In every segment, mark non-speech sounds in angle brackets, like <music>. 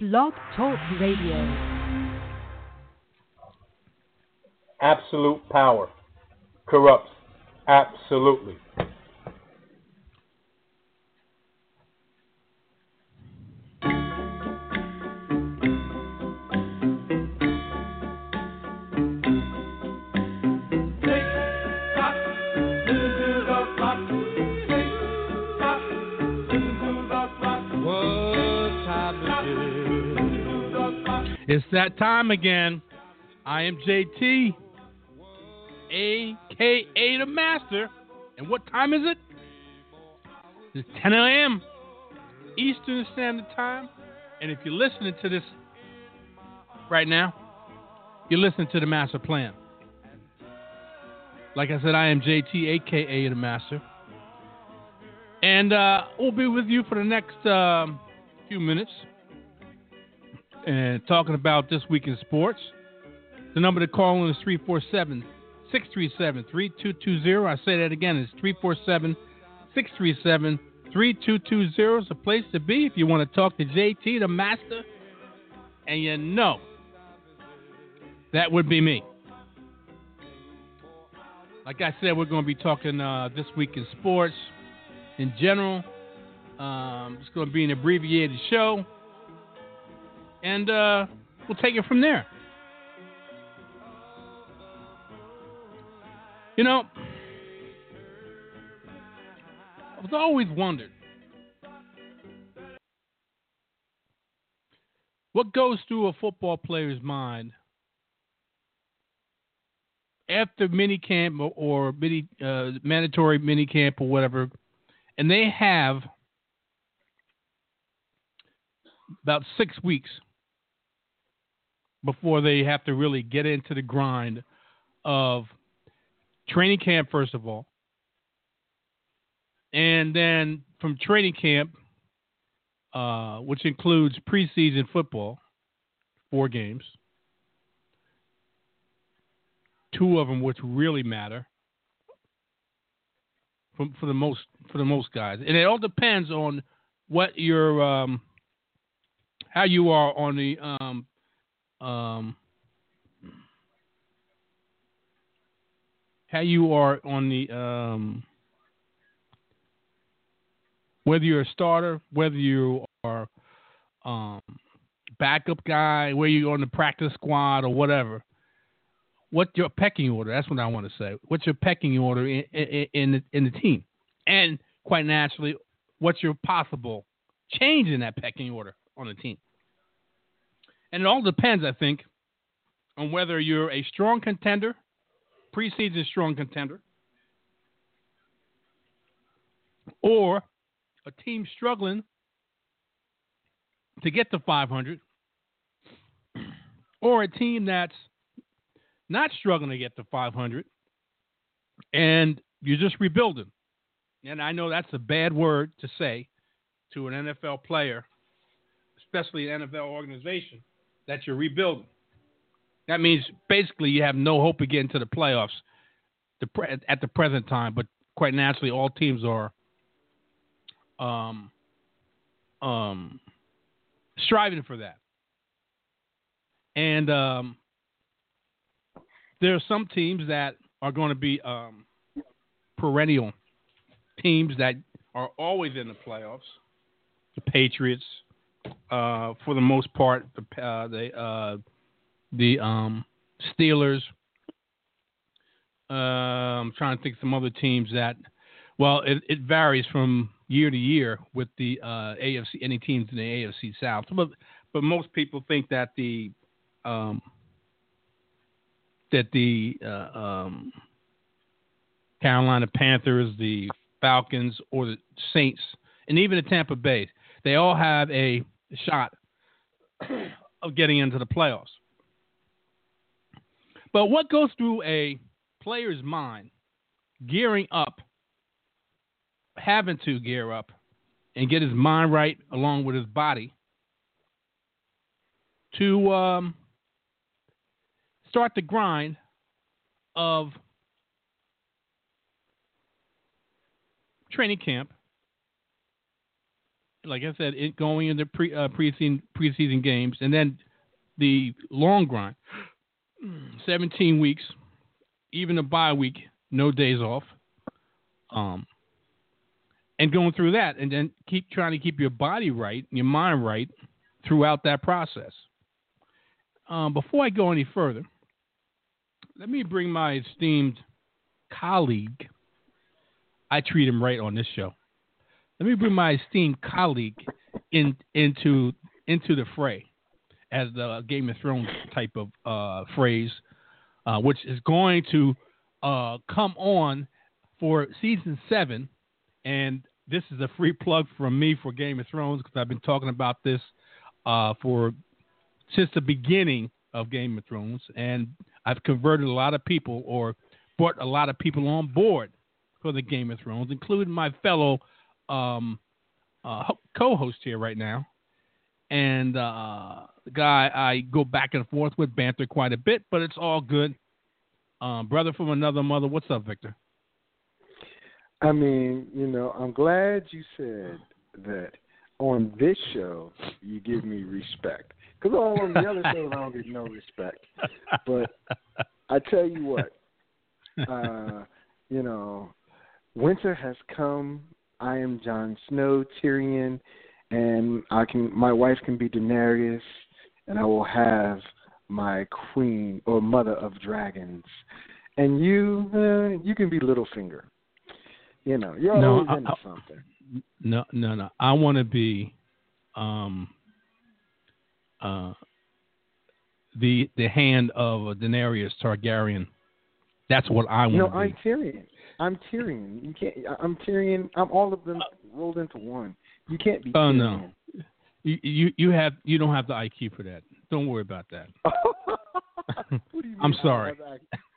Blog Talk Radio. Absolute power corrupts absolutely. It's that time again. I am JT, aka the Master. And what time is it? It's 10 a.m. Eastern Standard Time. And if you're listening to this right now, you're listening to the Master Plan. Like I said, I am JT, aka the Master. And uh, we'll be with you for the next um, few minutes and talking about this week in sports. The number to call in is 347 637 3220. I say that again, it's 347 637 3220. It's a place to be if you want to talk to JT, the master. And you know, that would be me. Like I said, we're going to be talking uh, this week in sports in general. Um, it's going to be an abbreviated show and uh, we'll take it from there. You know, I've always wondered what goes through a football player's mind after mini camp or, or mini uh, mandatory mini camp or whatever, and they have about six weeks before they have to really get into the grind of training camp, first of all. And then from training camp, uh, which includes preseason football, four games, two of them which really matter for, for the most for the most guys, and it all depends on what your um, how you are on the um, um, how you are on the um, whether you're a starter, whether you are um, backup guy, whether you're on the practice squad or whatever. What your pecking order? That's what I want to say. What's your pecking order in in, in the, in the team? And quite naturally, what's your possible change in that pecking order on the team? And it all depends, I think, on whether you're a strong contender, preseason strong contender, or a team struggling to get to 500, or a team that's not struggling to get to 500 and you're just rebuilding. And I know that's a bad word to say to an NFL player, especially an NFL organization that you're rebuilding. That means basically you have no hope of getting to the playoffs at the present time. But quite naturally, all teams are um, um, striving for that. And um, there are some teams that are going to be um, perennial teams that are always in the playoffs. The Patriots, uh, for the most part, the uh, the, uh, the um, Steelers. Uh, I'm trying to think some other teams that. Well, it, it varies from year to year with the AFC any teams in the AFC South, but but most people think that the um, that the um, Carolina Panthers, the Falcons, or the Saints, and even the Tampa Bay, they all have a shot of getting into the playoffs. But what goes through a player's mind gearing up, having to gear up and get his mind right along with his body to um, start the grind of training camp like I said, it going into pre uh, preseason preseason games, and then the long grind, seventeen weeks, even a bye week, no days off, um, and going through that, and then keep trying to keep your body right, your mind right throughout that process. Um, before I go any further, let me bring my esteemed colleague. I treat him right on this show. Let me bring my esteemed colleague in into into the fray, as the Game of Thrones type of uh, phrase, uh, which is going to uh, come on for season seven, and this is a free plug from me for Game of Thrones because I've been talking about this uh, for since the beginning of Game of Thrones, and I've converted a lot of people or brought a lot of people on board for the Game of Thrones, including my fellow um, uh, co-host here right now, and uh, the guy I go back and forth with, banter quite a bit, but it's all good. Um, brother from another mother, what's up, Victor? I mean, you know, I'm glad you said that on this show you give me respect because all on the other shows I don't get no respect. But I tell you what, <laughs> uh, you know, winter has come. I am Jon Snow, Tyrion, and I can. My wife can be Daenerys, and I will have my queen or mother of dragons, and you, uh, you can be Littlefinger. You know, you're No, always I- into I- something. No, no, no. I want to be, um, uh, the the hand of a Daenerys Targaryen. That's what I want No, I'm. Tyrion. I'm Tyrion. You can't. I'm Tyrion. I'm all of them rolled into one. You can't be. Oh, Tyrion. no. You, you you have you don't have the IQ for that. Don't worry about that. <laughs> what do you <laughs> mean I'm sorry.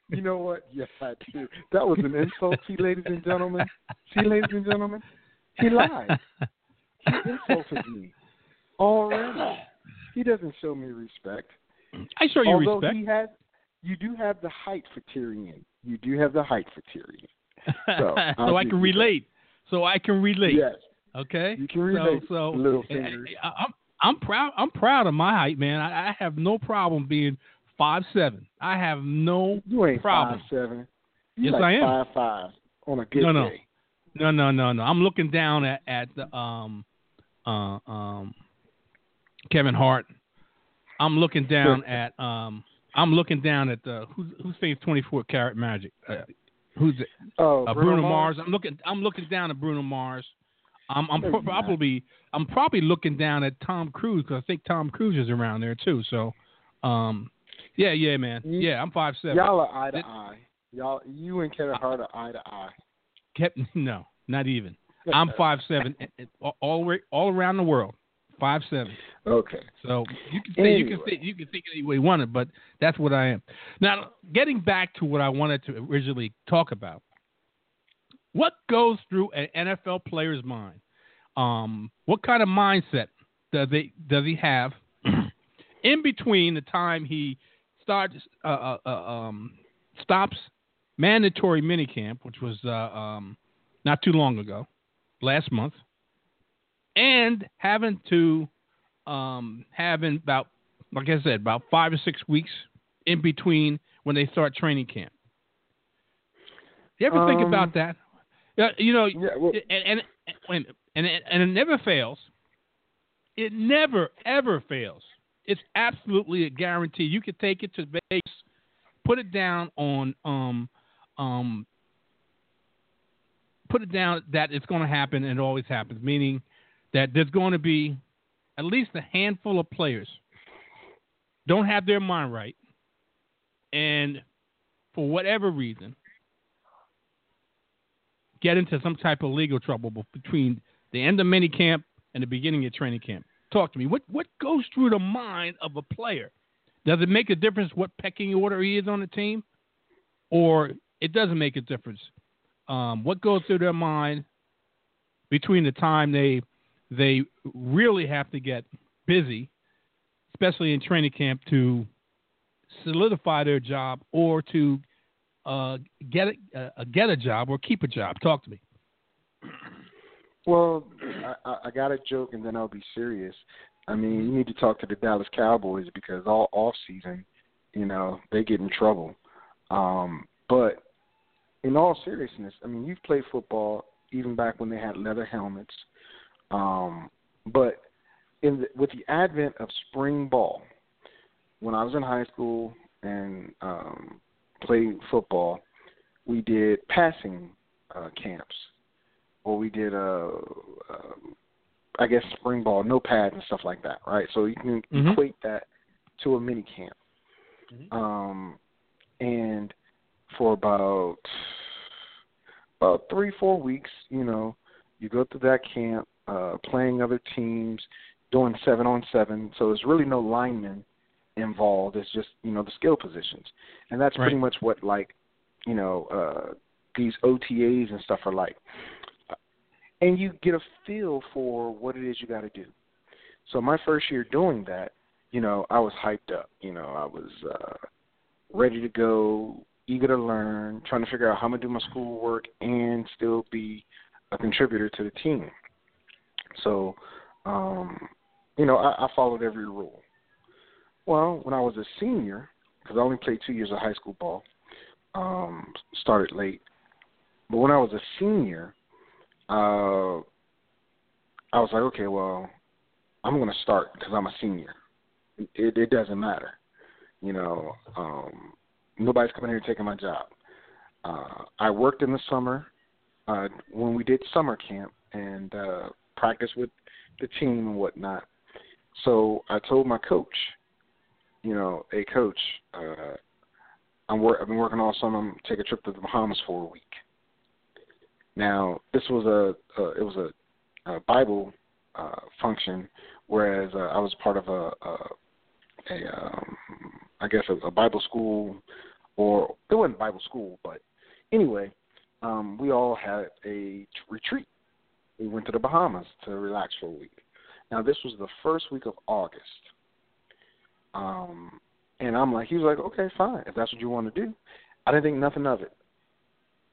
You know what? Yes, I do. That was an insult, see, ladies and gentlemen. See, ladies and gentlemen, he lied. He insulted me already. He doesn't show me respect. I show you Although respect. he has, you do have the height for Tyrion. You do have the height for Tyrion. So, <laughs> so I can relate. So I can relate. Yes, Okay. you can relate. So, so little fingers. and I- I'm I'm proud. I'm proud of my height, man. I, I have no problem being five seven. I have no You ain't problem. five seven. You Yes, like I am. Five five on a good No, no. day. No, no, no, no. I'm looking down at at the um uh um Kevin Hart. I'm looking down at um I'm looking down at the who's who's saying 24 Carat magic. Uh, who's it? Oh, Uh, Bruno, Mars. I'm looking I'm looking down at Bruno Mars. I'm I'm pro- probably I'm probably looking down at Tom Cruise because I think Tom Cruise is around there too. So, um, yeah, yeah, man, You- yeah, I'm five seven. Y'all are eye to It- eye. Y'all, you and Kevin Hart are eye to eye. Kept <laughs> no, not even. <laughs> I'm five seven, all all, all around the world. Five seven. Okay. So you can say you can Anyway. say you can think any way you want it, but that's what I am. Now, getting back to what I wanted to originally talk about, what goes through an NFL player's mind? Um, what kind of mindset does they does he have <clears throat> in between the time he starts uh, uh, uh, um, stops mandatory minicamp, which was uh, um, not too long ago, last month, and having to um, having about, like I said, about five or six weeks in between when they start training camp. You ever think Um, about that? You know, Yeah. Well, and and and, wait a minute. and it- and it never fails. It never ever fails. It's absolutely a guarantee. You can take it to Vegas, put it down on um um put it down that it's going to happen and it always happens. Meaning that there's going to be at least a handful of players don't have their mind right, and for whatever reason get into some type of legal trouble between the end of minicamp and the beginning of training camp. Talk to me. What what goes through the mind of a player? Does it make a difference what pecking order he is on the team, or it doesn't make a difference? Um, what goes through their mind between the time they they really have to get busy, especially in training camp, to solidify their job or to uh, get a, uh, get a job or keep a job. Talk to me. Well, I, I got a joke and then I'll be serious. I mean, you need to talk to the Dallas Cowboys because all off season, you know, they get in trouble. Um, but in all seriousness, I mean, you've played football even back when they had leather helmets. Um, but in the, with the advent of spring ball, when I was in high school and um, played football, we did passing uh, camps, or we did uh, uh, I guess spring ball, no pads and stuff like that, right? So you can Mhm. equate that to a mini camp. Mhm. Um, and for about about three four weeks, you know, you go through that camp, uh, playing other teams, doing seven on seven. So there's really no linemen involved. It's just you know the skill positions, and that's pretty much what like you know uh, these OTAs and stuff are like. And you get a feel for what it is you got to do. So my first year doing that, you know, I was hyped up. You know, I was uh, ready to go, eager to learn, trying to figure out how I'm gonna do my schoolwork and still be a contributor to the team. So, um, you know, I, I followed every rule. Well, when I was a senior, because I only played two years of high school ball, um, started late. But when I was a senior, uh, I was like, okay, well, I'm going to start because I'm a senior. It, it doesn't matter, you know. Um, nobody's coming here taking my job. Uh, I worked in the summer uh, when we did summer camp and uh, practice with the team and whatnot. So I told my coach, you know, hey coach, uh, I'm work. I've been working all summer. I'm take a trip to the Bahamas for a week. Now this was a, a it was a, a Bible uh, function, whereas uh, I was part of a, a, a um, I guess a, a Bible school, or it wasn't Bible school, but anyway, um, we all had a retreat. We went to the Bahamas to relax for a week. Now this was the first week of August. Um, and I'm like, he was like, okay, fine, if that's what you want to do. I didn't think nothing of it,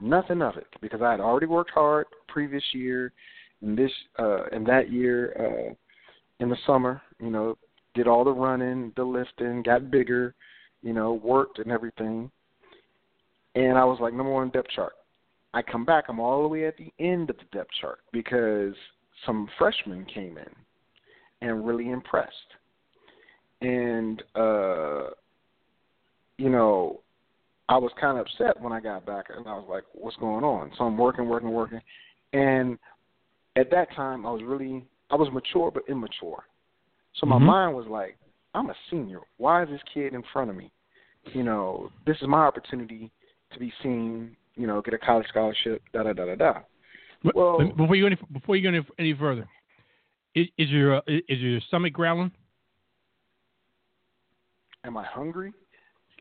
nothing of it, because I had already worked hard previous year, and this uh, and that year uh, in the summer, you know, did all the running, the lifting, got bigger, you know, worked and everything. And I was like number one depth chart. I come back, I'm all the way at the end of the depth chart because some freshmen came in and really impressed. And uh you know, I was kind of upset when I got back and I was like, What's going on? So I'm working, working, working and at that time I was really I was mature but immature. So my Mhm. mind was like, I'm a senior. Why is this kid in front of me? You know, this is my opportunity to be seen, you know, get a college scholarship, da da da da da. But- Well- before you go any, before you go any, any further, is, is your uh, is your stomach growling? Am I hungry?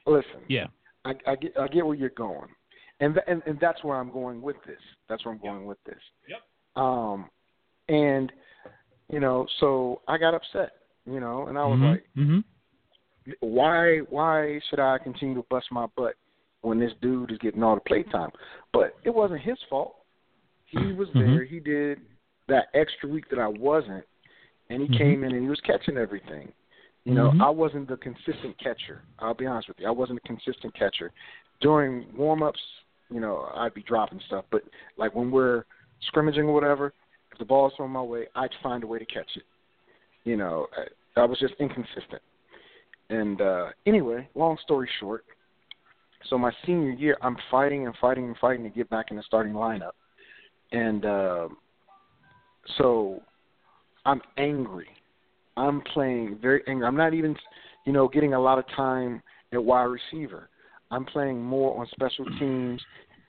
Listen, Yeah. I, I get I get where you're going, and th- and and that's where I'm going with this. That's where I'm going with this. Yep. Um, and you know, so I got upset, you know, and I was Mhm. like, Mhm. why why should I continue to bust my butt when this dude is getting all the playtime? But it wasn't his fault. He was Mhm. there. He did that extra week that I wasn't, and he Mhm. came in and he was catching everything. You know, Mhm. I wasn't the consistent catcher. I'll be honest with you. I wasn't a consistent catcher. During warm ups, you know, I'd be dropping stuff, but like when we're scrimmaging or whatever, if the ball's thrown my way, I'd find a way to catch it. You know, I, I was just inconsistent. And uh anyway, long story short, so my senior year, I'm fighting and fighting and fighting to get back in the starting lineup. And uh, so I'm angry. I'm playing very angry. I'm not even, you know, getting a lot of time at wide receiver. I'm playing more on special teams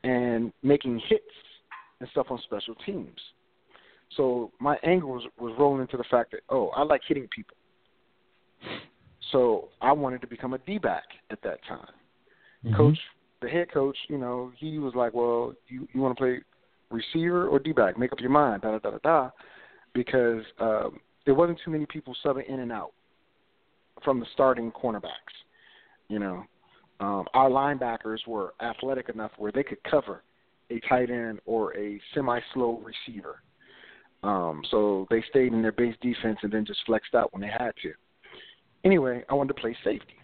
and making hits and stuff on special teams. So my anger was was rolling into the fact that oh, I like hitting people. So I wanted to become a D back at that time. Mhm. Coach, the head coach, you know, he was like, "Well, you you want to play receiver or D back? Make up your mind." Da da da da da, because um, there wasn't too many people subbing in and out from the starting cornerbacks. You know, um, our linebackers were athletic enough where they could cover a tight end or a semi-slow receiver. Um, so they stayed in their base defense and then just flexed out when they had to. Anyway, I wanted to play safety.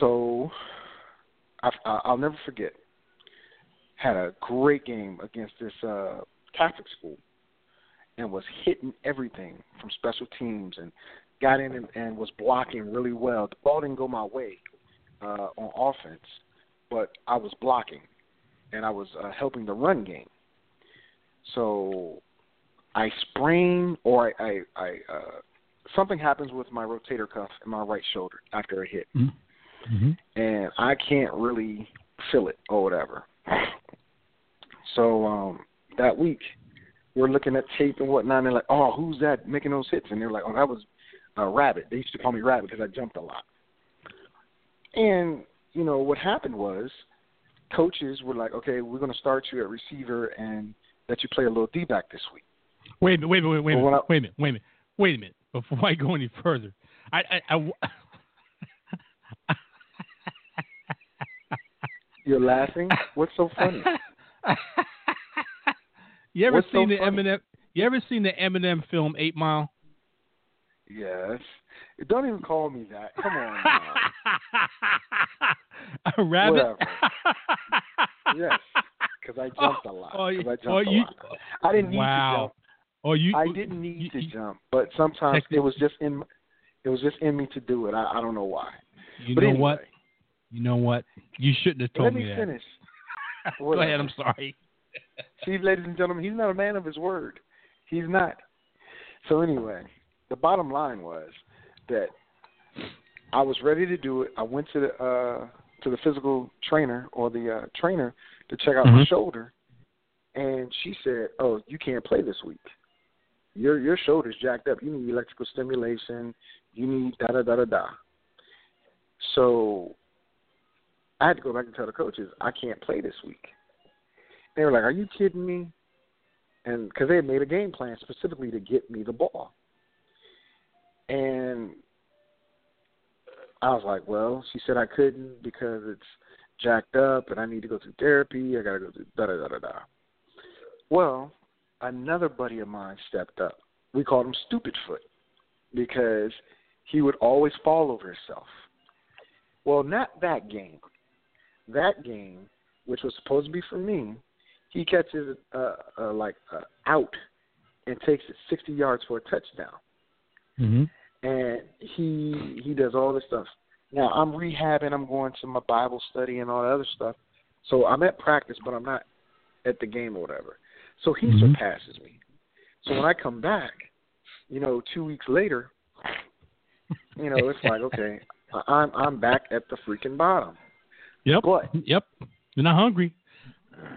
So I, I'll never forget. Had a great game against this uh, Catholic school, and was hitting everything from special teams, and got in and, and was blocking really well. The ball didn't go my way uh, on offense, but I was blocking, and I was uh, helping the run game. So I sprain or I, I, I uh, something happens with my rotator cuff in my right shoulder after a hit, Mm-hmm. And I can't really feel it or whatever. <sighs> So um, that week, we're looking at tape and whatnot, and they're like, "Oh, who's that making those hits?" And they're like, "Oh, that was uh, Rabbit." They used to call me Rabbit because I jumped a lot. And you know what happened was, coaches were like, "Okay, we're going to start you at receiver and let you play a little D back this week." Wait a minute, wait a minute, wait a minute, wait a minute, wait a minute, wait a minute. Before I go any further, I, I, I You're laughing. What's so funny? <laughs> you ever What's so seen the funny? Eminem? You ever seen the Eminem film Eight Mile? Yes. Don't even call me that. Come on. <laughs> A rabbit. Whatever. yes, because I jumped a oh, lot. Oh, I oh, jumped oh, a you, lot. I didn't need to jump. Oh, you. I oh, didn't need you- to you- jump, but sometimes it was just in. It was just in me to do it. I, I don't know why. You but know anyway, what? You know what? You shouldn't have told let me that. <laughs> Let me finish. Go ahead. I'm sorry. <laughs> See, ladies and gentlemen, he's not a man of his word. He's not. So anyway, the bottom line was that I was ready to do it. I went to the uh to the physical trainer or the uh trainer to check out my Mhm. shoulder and she said, "Oh, you can't play this week. Your your shoulder's jacked up. You need electrical stimulation. You need da da da da da." So I had to go back and tell the coaches I can't play this week. They were like, "Are you kidding me?" And because they had made a game plan specifically to get me the ball, and I was like, "Well," she said I couldn't because it's jacked up and I need to go through therapy. I got to go through da da da da da. Well, another buddy of mine stepped up. We called him Stupid Foot because he would always fall over himself. Well, not that game. That game, which was supposed to be for me, he catches uh, uh, like uh, out and takes it 60 yards for a touchdown. Mm-hmm. And he he does all this stuff. Now I'm rehabbing. I'm going to my Bible study and all that other stuff. So I'm at practice, but I'm not at the game or whatever. So he Mhm. surpasses me. So when I come back, you know, two weeks later, you know, it's like okay, <laughs> I'm I'm back at the freaking bottom. Yep. But Yep. You're not hungry.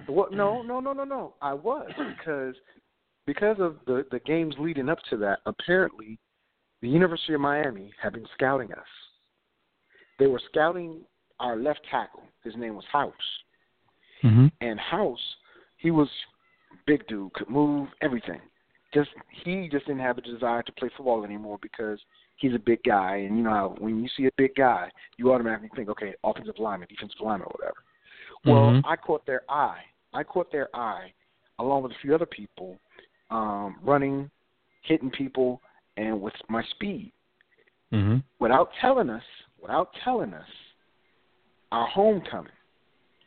what? No, no, no, no, no. I was because because of the the games leading up to that. Apparently, the University of Miami had been scouting us. They were scouting our left tackle. His name was House. Mm-hmm. And House, he was big dude, could move everything. Just he just didn't have a desire to play football anymore because he's a big guy, and you know how when you see a big guy, you automatically think, okay, offensive lineman, defensive lineman, or whatever. Well, Mhm. I caught their eye. I caught their eye, along with a few other people, um, running, hitting people, and with my speed Mm-hmm. without telling us, without telling us, our homecoming,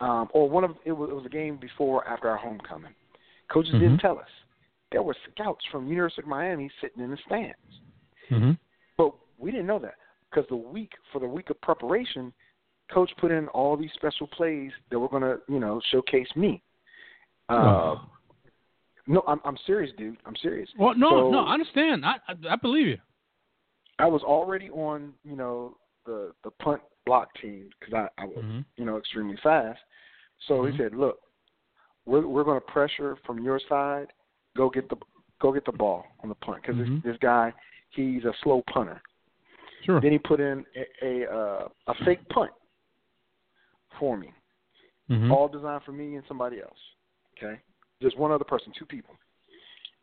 um, or one of it was, it was a game before or after our homecoming. Coaches didn't Mhm. tell us. There were scouts from University of Miami sitting in the stands, Mm-hmm. We didn't know that because the week for the week of preparation, coach put in all these special plays that were going to, you know, showcase me. Uh, no, I'm I'm serious, dude. I'm serious. well, no, so- no, I understand. I, I I believe you. I was already on, you know, the the punt block team because I, I was, Mhm. you know, extremely fast. So Mhm. he said, "Look, we're we're going to pressure from your side. Go get the go get the ball on the punt because Mhm. this this guy, he's a slow punter." Sure. Then he put in a a, uh, a fake punt for me, Mm-hmm. all designed for me and somebody else. Okay, just one other person, two people.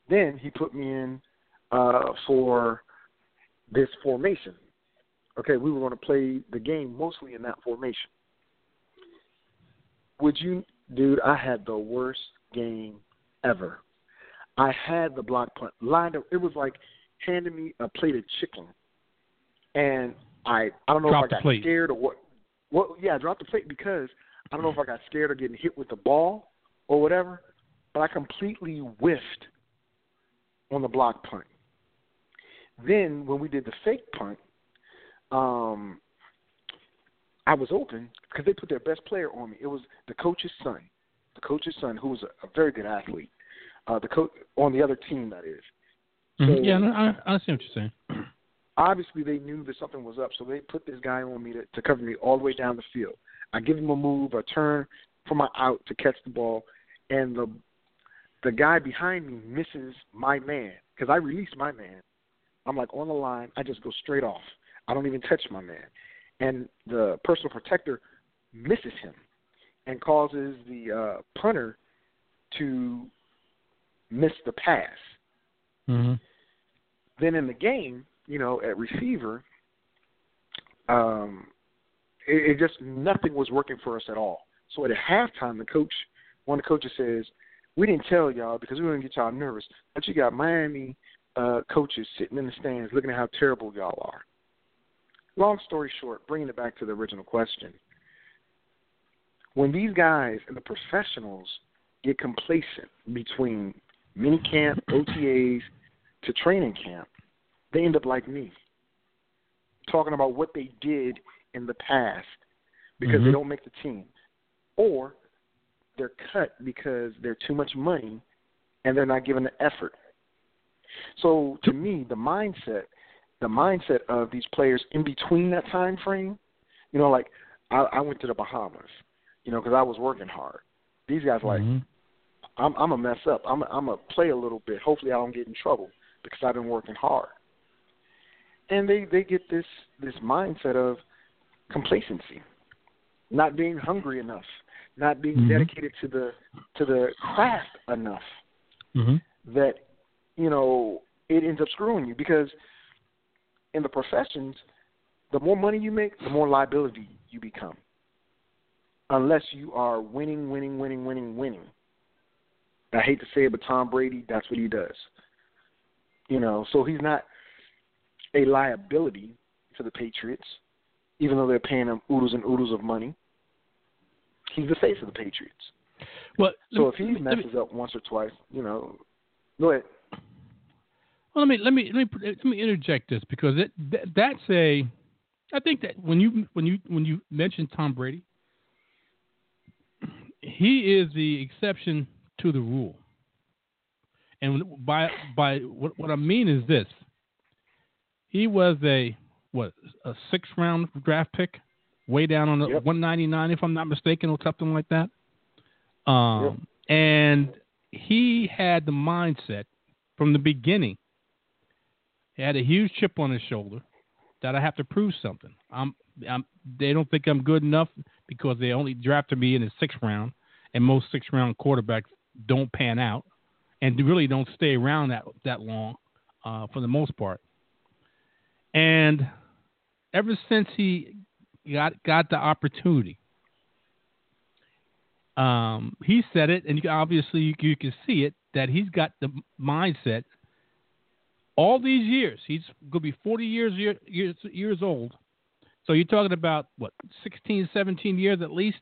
Then he put me in uh, for this formation. Okay, we were going to play the game mostly in that formation. Would you, dude? I had the worst game ever. I had the block punt lined up. It was like handing me a plate of chicken, and I I don't know Drop if I got plate. scared or what. Well, yeah, I dropped the plate because I don't know if I got scared of getting hit with the ball or whatever, but I completely whiffed on the block punt. Then when we did the fake punt, um, I was open because they put their best player on me. It was the coach's son, the coach's son, who was a, a very good athlete. Uh, the coach on the other team, that is. Mhm. So- Yeah, no, I, I understand what you're saying. <clears throat> obviously they knew that something was up, so they put this guy on me to, to cover me all the way down the field. I give him a move, I turn for my out to catch the ball, and the the guy behind me misses my man because I released my man. I'm like on the line, I just go straight off. I don't even touch my man, and the personal protector misses him and causes the uh, punter to miss the pass hmm then in the game, you know, at receiver, um, it, it just nothing was working for us at all. So at halftime, the coach, one of the coaches says, "We didn't tell y'all because we didn't get y'all nervous, but you got Miami uh, coaches sitting in the stands looking at how terrible y'all are." Long story short, bringing it back to the original question, when these guys and the professionals get complacent between mini camp, OTAs, to training camp, they end up like me, talking about what they did in the past because Mhm. they don't make the team, or they're cut because they're too much money and they're not given the effort. So to me, the mindset, the mindset of these players in between that time frame, you know, like I, I went to the Bahamas, you know, because I was working hard. These guys like Mhm. I'm I'm a mess up. I'm a, I'm a play a little bit. Hopefully, I don't get in trouble because I've been working hard. And they they get this this mindset of complacency, not being hungry enough, not being Mhm. dedicated to the to the craft enough Mhm. that you know it ends up screwing you because in the professions, the more money you make, the more liability you become. Unless you are winning, winning, winning, winning, winning. I hate to say it, but Tom Brady, that's what he does. You know, so he's not a liability to the Patriots, even though they're paying him oodles and oodles of money. He's the face of the Patriots. Well, So if he me- let me- messes up once or twice, you know, go ahead. Well, let me let me let me let me interject this because it that, that's a. I think that when you when you when you mention Tom Brady, he is the exception to the rule. And by by what what I mean is this: he was a what a six round draft pick, way down on the Yep. 199 if I'm not mistaken, or something like that. Um, and he had the mindset from the beginning. He had a huge chip on his shoulder that I have to prove something. I'm, I'm, they don't think I'm good enough because they only drafted me in the sixth round, and most sixth round quarterbacks don't pan out and really don't stay around that that long uh, for the most part. And ever since he got got the opportunity, um, he said it, and you, obviously you, you can see it that he's got the mindset. All these years, he's going to be 40 years year, years years old. So you're talking about what 16, 17 years at least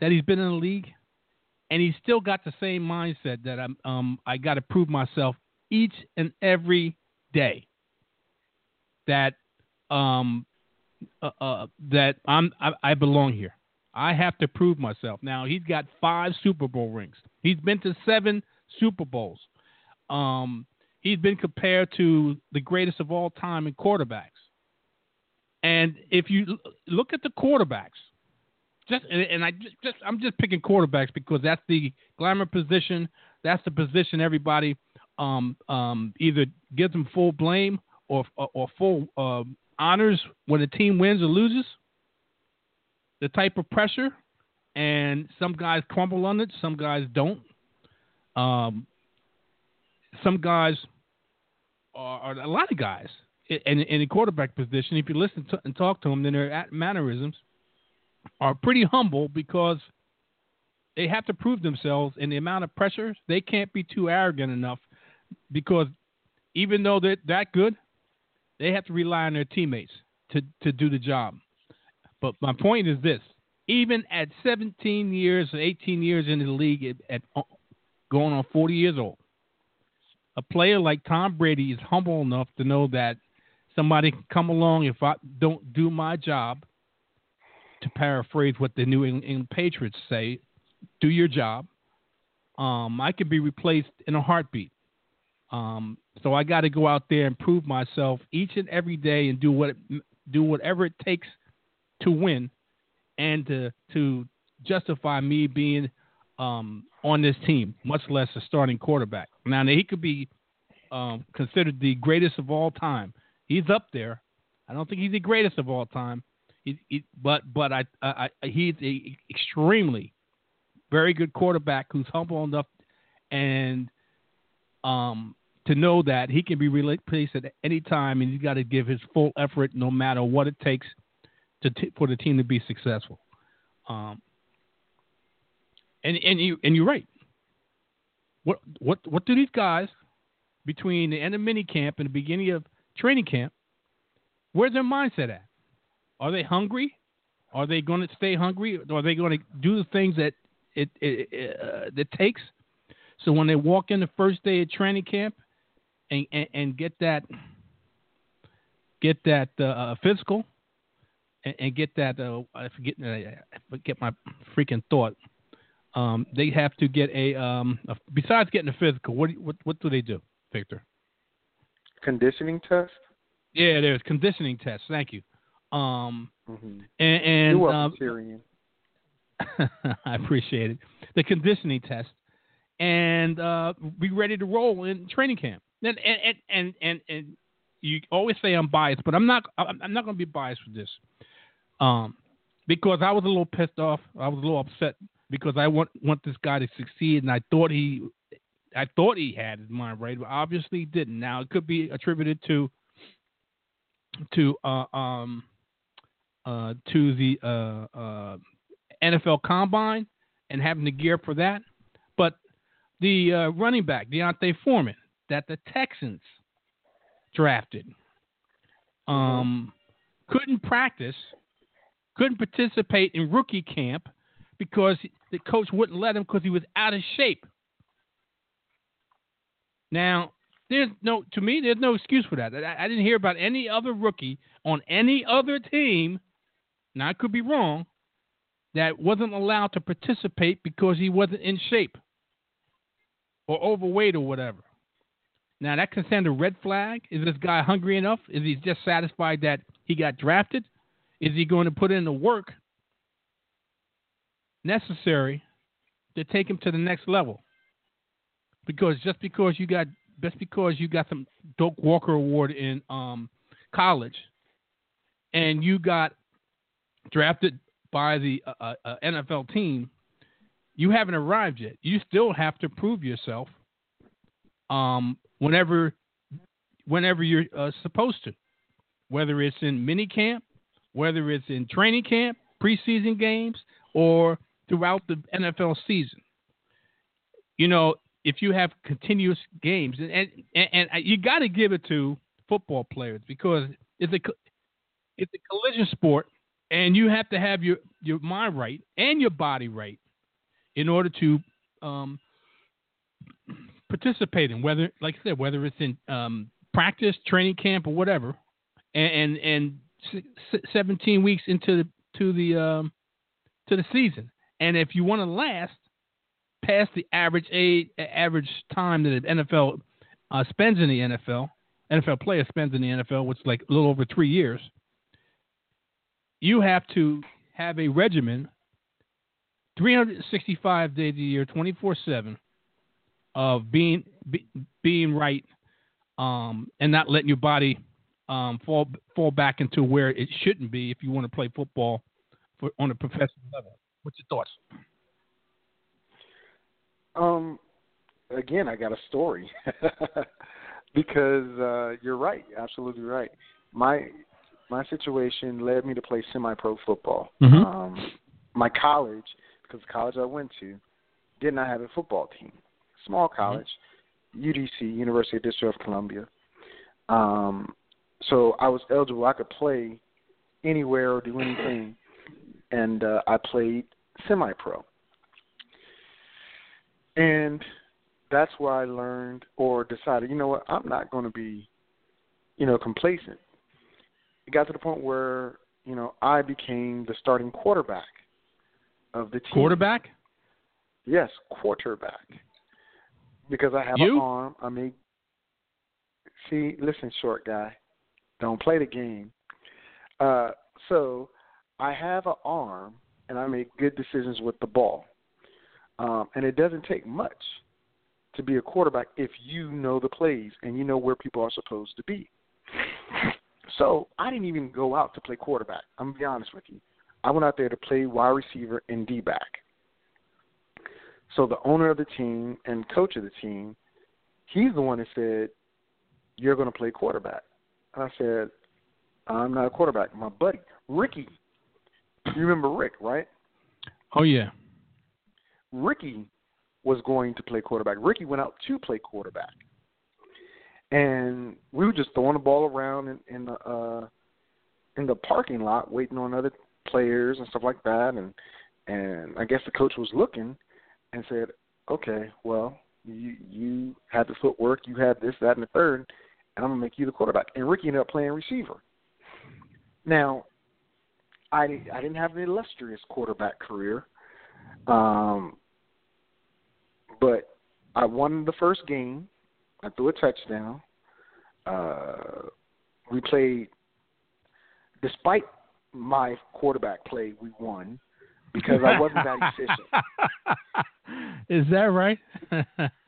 that he's been in the league, and he's still got the same mindset that I'm um I got to prove myself each and every day. That um uh, uh that I'm I, I belong here. I have to prove myself. Now he's got five Super Bowl rings. He's been to seven Super Bowls. Um, he's been compared to the greatest of all time in quarterbacks. And if you look at the quarterbacks, just and, and I just, just I'm just picking quarterbacks because that's the glamour position. That's the position everybody um, um, either gives them full blame or or, full um honors when the team wins or loses. The type of pressure, and some guys crumble on it, some guys don't. Um, some guys are, are a lot of guys in, in the quarterback position. If you listen to, and talk to them, then their mannerisms are pretty humble because they have to prove themselves in the amount of pressure. They can't be too arrogant enough because even though they're that good, they have to rely on their teammates to, to do the job. But my point is this: even at 17 years, or 18 years in the league, at, at going on 40 years old, a player like Tom Brady is humble enough to know that somebody can come along if I don't do my job. To paraphrase what the New England Patriots say, do your job. Um, I could be replaced in a heartbeat. Um, so I got to go out there and prove myself each and every day and do what do whatever it takes to win and to to justify me being um, on this team, much less a starting quarterback. Now he could be um, considered the greatest of all time. He's up there. I don't think he's the greatest of all time. He, he, but but I, I, I he's a extremely very good quarterback who's humble enough and um, to know that he can be replaced at any time, and he's got to give his full effort, no matter what it takes, to t- for the team to be successful. Um, and and you and you're right. What what what do these guys between the end of mini camp and the beginning of training camp? Where's their mindset at? Are they hungry? Are they going to stay hungry? Are they going to do the things that it it, it, uh, it takes? So when they walk in the first day of training camp and and, and get that get that uh, physical and, and, get that uh, I forget I forget my freaking thought um, they have to get a, um, a, besides getting a physical. What, what what do they do, Victor? Conditioning test. Yeah, there's conditioning tests. Thank you. Um, mm-hmm. and, and You're welcome, um, <laughs> I appreciate it. The conditioning test, and uh, be ready to roll in training camp. And and and and, and you always say I'm biased, but I'm not. I'm not going to be biased with this, um, because I was a little pissed off. I was a little upset because I want want this guy to succeed, and I thought he, I thought he had his mind right, but obviously he didn't. Now it could be attributed to, to uh, um, uh, to the uh, uh NFL Combine and having the gear for that, but the uh, running back D'Onta Foreman that the Texans drafted um, couldn't practice, couldn't participate in rookie camp because the coach wouldn't let him because he was out of shape. Now, there's no to me, there's no excuse for that. I, I didn't hear about any other rookie on any other team. Now I could be wrong. That wasn't allowed to participate because he wasn't in shape or overweight or whatever. Now that can send a red flag. Is this guy hungry enough? Is he just satisfied that he got drafted? Is he going to put in the work necessary to take him to the next level. Because just because you got just because you got some Doak Walker Award in um, college, and you got drafted by the uh, uh, uh NFL team, you haven't arrived yet. You still have to prove yourself um, whenever whenever you're uh, supposed to, whether it's in mini camp, whether it's in training camp, preseason games, or throughout the NFL season. You know, if you have continuous games, and and, and you got to give it to football players because it's a it's a collision sport, and you have to have your your mind right and your body right in order to um, participate in whether, like I said, whether it's in um, practice, training camp, or whatever, and and, and 17 weeks into the to the um, to the season. And if you want to last past the average age, average time that the NFL uh, spends in the NFL, NFL player spends in the NFL, which is like a little over three years, you have to have a regimen 365 days a year, 24 7 of being be, being right um, and not letting your body um, fall fall back into where it shouldn't be if you want to play football for, on a professional level. What's your thoughts? Um, again, I got a story <laughs> because uh, you're right, absolutely right. My my situation led me to play semi-pro football. Mm-hmm. Um, my college, because the college I went to, did not have a football team. Small mm-hmm. college, UDC, University of District of Columbia. Um, so I was eligible. I could play anywhere or do anything, and uh, I played semi-pro. And that's where I learned or decided, you know what, I'm not going to be, you know, complacent. It got to the point where, you know, I became the starting quarterback of the team. Quarterback? Yes, quarterback. Because I have You? an arm. I mean, see, listen, short guy, don't play the game. Uh, so I have an arm, and I make good decisions with the ball. Um, and it doesn't take much to be a quarterback if you know the plays and you know where people are supposed to be. <laughs> So I didn't even go out to play quarterback. I'm gonna be honest with you. I went out there to play wide receiver and D back. So the owner of the team and coach of the team, he's the one that said, "You're going to play quarterback." And I said, "I'm not a quarterback. My buddy Ricky, you remember Rick, right? Oh yeah. Ricky was going to play quarterback. Ricky went out to play quarterback, and we were just throwing the ball around in, in the uh, in the parking lot, waiting on other players and stuff like that. And and I guess the coach was looking and said, "Okay, well, you you had the footwork, you had this, that, and the third, and I'm gonna make you the quarterback." And Ricky ended up playing receiver. Now, I I didn't have an illustrious quarterback career. Um, but I won the first game. I threw a touchdown. Uh, we played, despite my quarterback play, we won because I wasn't that efficient. <laughs> Is that right?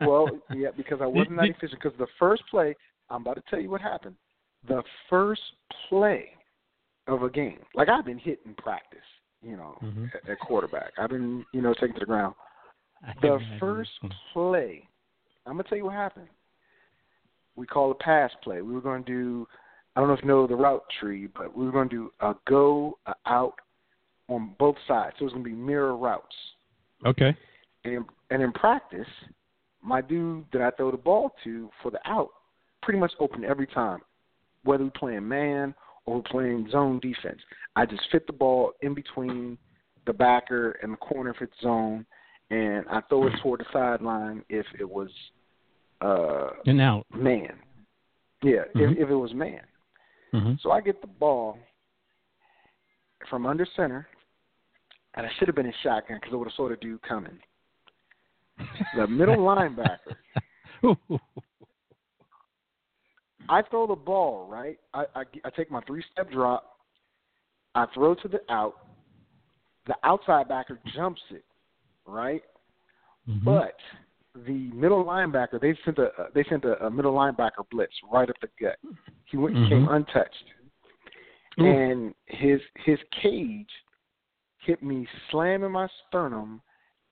Well, yeah, because I <laughs> wasn't that efficient. Because the first play, I'm about to tell you what happened. The first play of a game, like I've been hit in practice, you know, Mhm. at, at quarterback. I've been, you know, taken to the ground. The first play, I'm gonna tell you what happened. We call it pass play. We were going to do, I don't know if you know the route tree, but we were going to do a go, a out on both sides. So it's going to be mirror routes. Okay. And in, and in practice, my dude that I throw the ball to for the out pretty much open every time, whether we're playing man or we're playing zone defense. I just fit the ball in between the backer and the corner if it's zone, and I throw it toward the sideline if it was uh, And out. man. Yeah, Mhm. if, if it was man. hmm So I get the ball from under center, and I should have been in shotgun because I would have saw the dude coming. The middle <laughs> linebacker. I throw the ball right. I, I I take my three step drop. I throw to the out. The outside backer jumps it, right? Mhm. But the middle linebacker, they sent a they sent a, a middle linebacker blitz right up the gut. He went he came untouched, Ooh. and his his cage hit me slamming my sternum,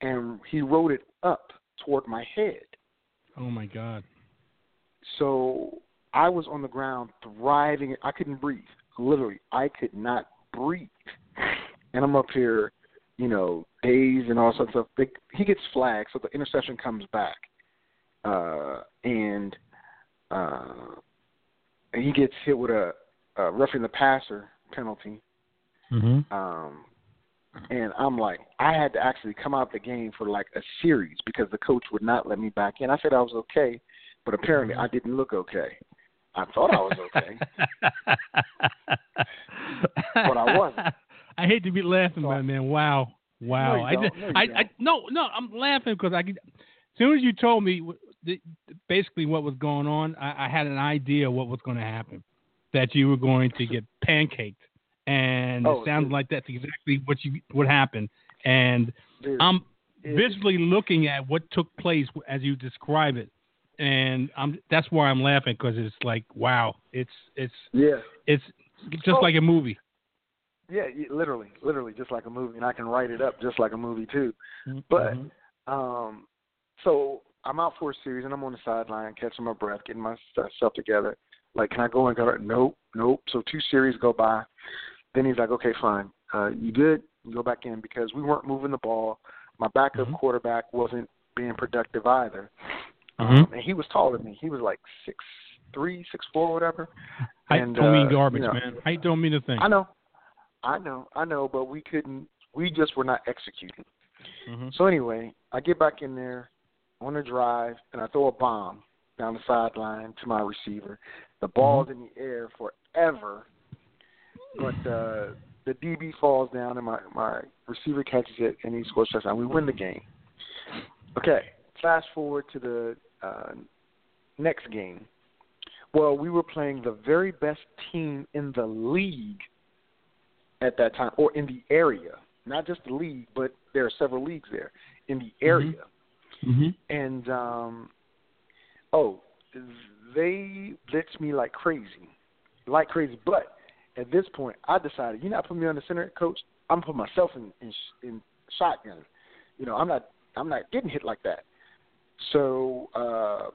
and he rode it up toward my head. oh my God. So I was on the ground thriving. I couldn't breathe. Literally, I could not breathe. <laughs> And I'm up here, you know, dazed and all sorts of stuff. He gets flagged, so the interception comes back, uh, and uh, he gets hit with a, a roughing the passer penalty. hmm Um, and I'm like, I had to actually come out the game for like a series because the coach would not let me back in. I said I was okay, but apparently I didn't look okay. I thought I was okay. <laughs> But I wasn't. I hate to be laughing, So- but man, wow, wow. No, I, just- No, I, I, no, no. I'm laughing because I could. As soon as you told me the, basically what was going on, I, I had an idea what was going to happen. That you were going to get pancaked, and Oh, it sounds dude. like that's exactly what you what happened. And Dude, I'm it- visually looking at what took place as you describe it, and I'm that's why I'm laughing because it's like wow, it's it's yeah, it's just Oh. like a movie. yeah, literally, literally, just like a movie, and I can write it up just like a movie too. But Mhm. um, so I'm out for a series, and I'm on the sideline, catching my breath, getting myself together. Like, can I go and go? Nope, nope. So two series go by. Then he's like, okay, fine. Uh, you good? You go back in because we weren't moving the ball. My backup Mhm. quarterback wasn't being productive either. Mhm. um, and he was taller than me. He was like six three, six four, whatever. I and, don't mean uh, garbage, you know, man. I don't mean a thing. I know, I know, I know, but we couldn't. We just were not executing. hmm So anyway, I get back in there on the drive and I throw a bomb down the sideline to my receiver. The ball's in the air forever, but uh, the DB falls down and my my receiver catches it and he scores touchdown. We win the game. Okay, fast forward to the uh, next game. Well, we were playing the very best team in the league at that time, or in the area. Not just the league, but there are several leagues there in the area. hmm And um, oh, they blitzed me like crazy, like crazy. But at this point, I decided, you're not putting me on the center, coach. I'm putting myself in in, in shotgun. You know, I'm not I'm not getting hit like that. So uh,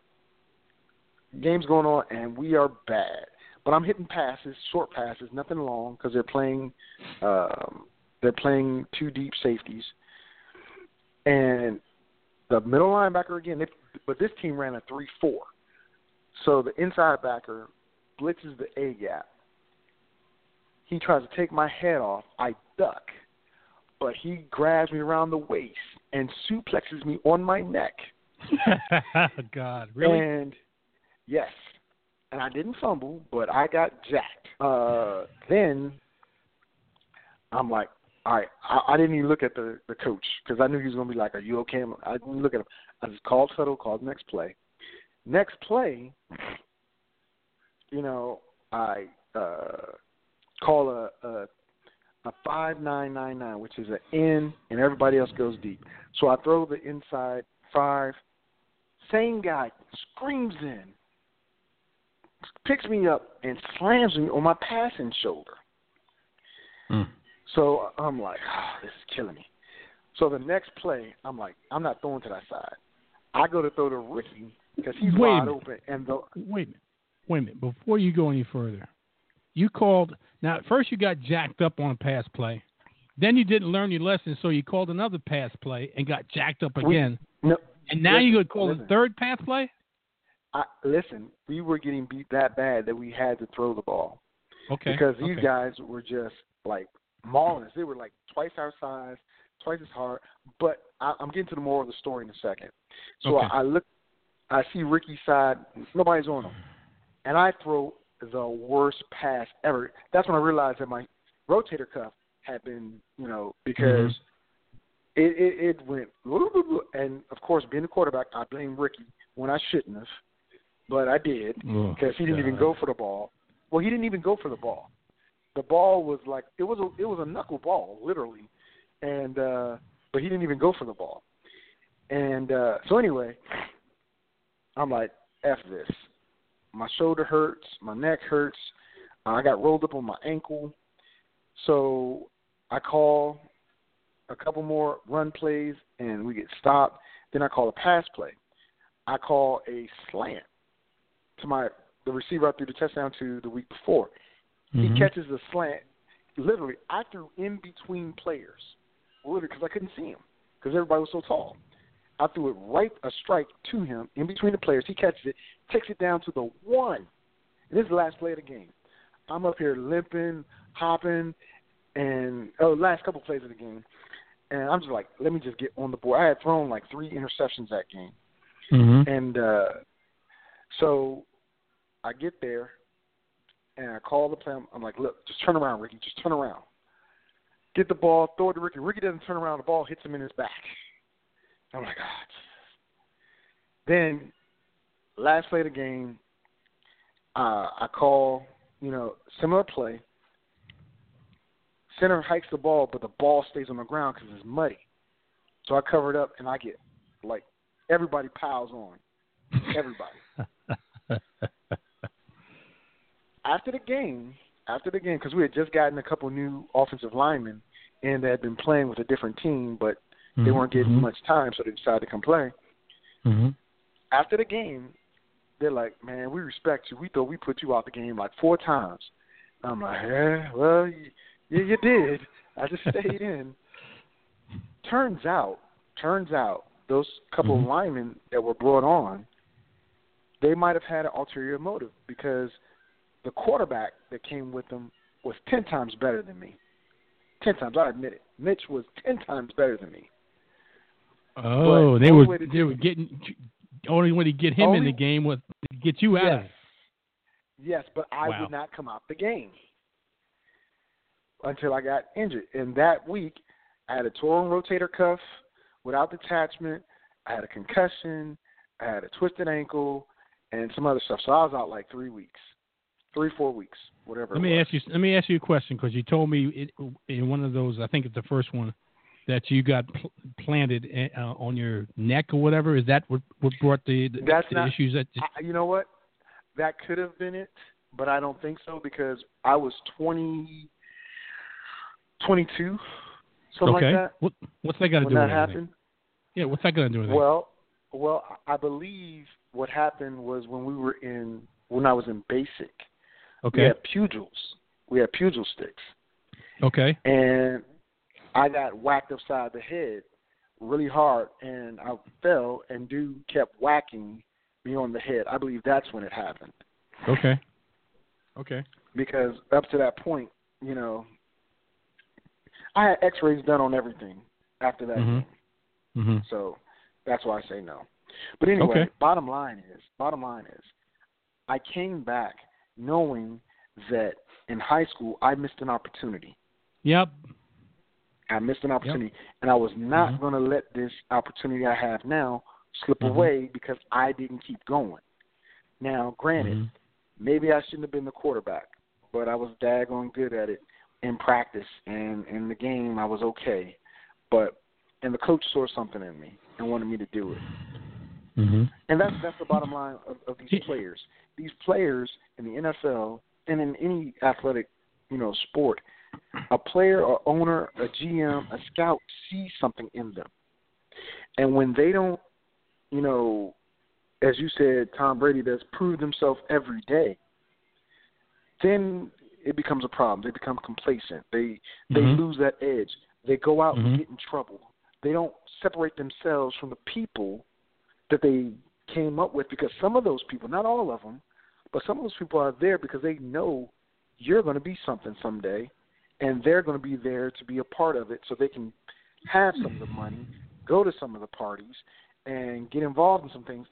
games going on, and we are bad. But I'm hitting passes, short passes, nothing long, because they're playing um, they're playing two deep safeties, and the middle linebacker again. They, but this team ran a three-four, so the inside backer blitzes the A gap. He tries to take my head off. I duck, but he grabs me around the waist and suplexes me on my neck. <laughs> God, really? And yes, and I didn't fumble, but I got jacked. Uh, then I'm like, all right, I, I didn't even look at the the coach because I knew he was gonna be like, "Are you okay?" I didn't look at him. I just called huddle, called next play. Next play, you know, I uh, call a, a a five nine nine nine, which is an in, and everybody else goes deep. So I throw the inside five. Same guy screams in, picks me up, and slams me on my passing shoulder. Mm. So I'm like, oh, this is killing me. So the next play, I'm like, I'm not throwing to that side. I go to throw to Ricky because he's Wait a wide open, and the Wait a minute. Wait a minute. Before you go any further, you called. Now, at first you got jacked up on a pass play. Then you didn't learn your lesson, so you called another pass play and got jacked up We- again. no, and now listen, you could call listen. the third pass play? I, listen, we were getting beat that bad that we had to throw the ball. Okay. because these okay. guys were just like mauling us. They were like twice our size, twice as hard. But I, I'm getting to the moral of the story in a second. So Okay. I, I look, I see Ricky's side. Nobody's on him, and I throw the worst pass ever. That's when I realized that my rotator cuff had been, you know, because. It, it it went and of course being the quarterback I blame Ricky when I shouldn't have, but I did Oh, because he didn't even go for the ball. Well, he didn't even go for the ball. The ball was like it was a it was a knuckle ball, literally, and uh but he didn't even go for the ball. And uh so anyway, I'm like, F this. My shoulder hurts, my neck hurts, I got rolled up on my ankle. So I call a couple more run plays and we get stopped. Then I call a pass play. I call a slant to my the receiver I threw the touchdown to the week before. Mhm. He catches the slant. Literally, I threw in between players, literally because I couldn't see him because everybody was so tall. I threw it right a strike to him in between the players. He catches it, takes it down to the one. And this is the last play of the game. I'm up here limping, hopping, and oh, last couple plays of the game, and I'm just like, let me just get on the board. I had thrown like three interceptions that game. Mhm. And uh, so I get there and I call the play. I'm, I'm like, look, just turn around, Ricky. Just turn around. Get the ball, throw it to Ricky. Ricky doesn't turn around. The ball hits him in his back. I'm like, ah. Jesus." Then last play of the game, uh, I call, you know, similar play. Center hikes the ball, but the ball stays on the ground because it's muddy. So I cover it up, and I get like everybody piles on. Everybody. <laughs> after the game, after the game, because we had just gotten a couple new offensive linemen, and they had been playing with a different team, but they weren't getting Mhm. much time, so they decided to come play. Mhm. After the game, they're like, "Man, we respect you. We thought we put you out the game like four times." I'm like, "Yeah, well, you, yeah, you did. I just <laughs> stayed in." Turns out, turns out, those couple Mhm. of linemen that were brought on they might have had an ulterior motive because the quarterback that came with them was ten times better than me. Ten times, I admit it. Mitch was ten times better than me. Oh, But they were they do were getting only way to get him in the game was to get you out of Yes. it. Yes, but I Wow. would not come out the game until I got injured. And that week, I had a torn rotator cuff without detachment. I had a concussion. I had a twisted ankle and some other stuff. So I was out like three weeks, three four weeks, whatever. Let me ask you. Let me ask you a question because you told me it, in one of those. I think it's the first one that you got pl- planted uh, on your neck or whatever. Is that what what brought the, the, That's the not- issues that? I, you know what? That could have been it, but I don't think so because I was twenty, twenty-two, something okay. like that What what's that got to do that with anything? happened. Yeah. What's that got to do with anything? Well, well, I believe what happened was when we were in when I was in basic. Okay. We had pugils. We had pugil sticks, Okay. and I got whacked upside the head really hard, and I fell, and dude kept whacking me on the head. I believe that's when it happened Okay. Okay. because up to that point, you know, I had X-rays done on everything after that. Mhm. game. hmm So that's why I say no. But anyway, Okay. bottom line is, bottom line is, I came back knowing that in high school I missed an opportunity. Yep. I missed an opportunity, and I was not Mhm. going to let this opportunity I have now slip Mhm. away because I didn't keep going. Now, granted, Mhm. maybe I shouldn't have been the quarterback, but I was daggone good at it in practice and in the game. I was okay, but and the coach saw something in me and wanted me to do it. Mhm. And that's that's the bottom line of, of these players. These players in the NFL and in any athletic, you know, sport, a player or owner, a GM, a scout sees something in them. And when they don't, you know, as you said, Tom Brady does prove himself every day, then it becomes a problem. They become complacent. They they Mhm. lose that edge. They go out Mhm. and get in trouble. They don't separate themselves from the people that they came up with because some of those people, not all of them, but some of those people are there because they know you're going to be something someday and they're going to be there to be a part of it so they can have some of the money, go to some of the parties and get involved in some things,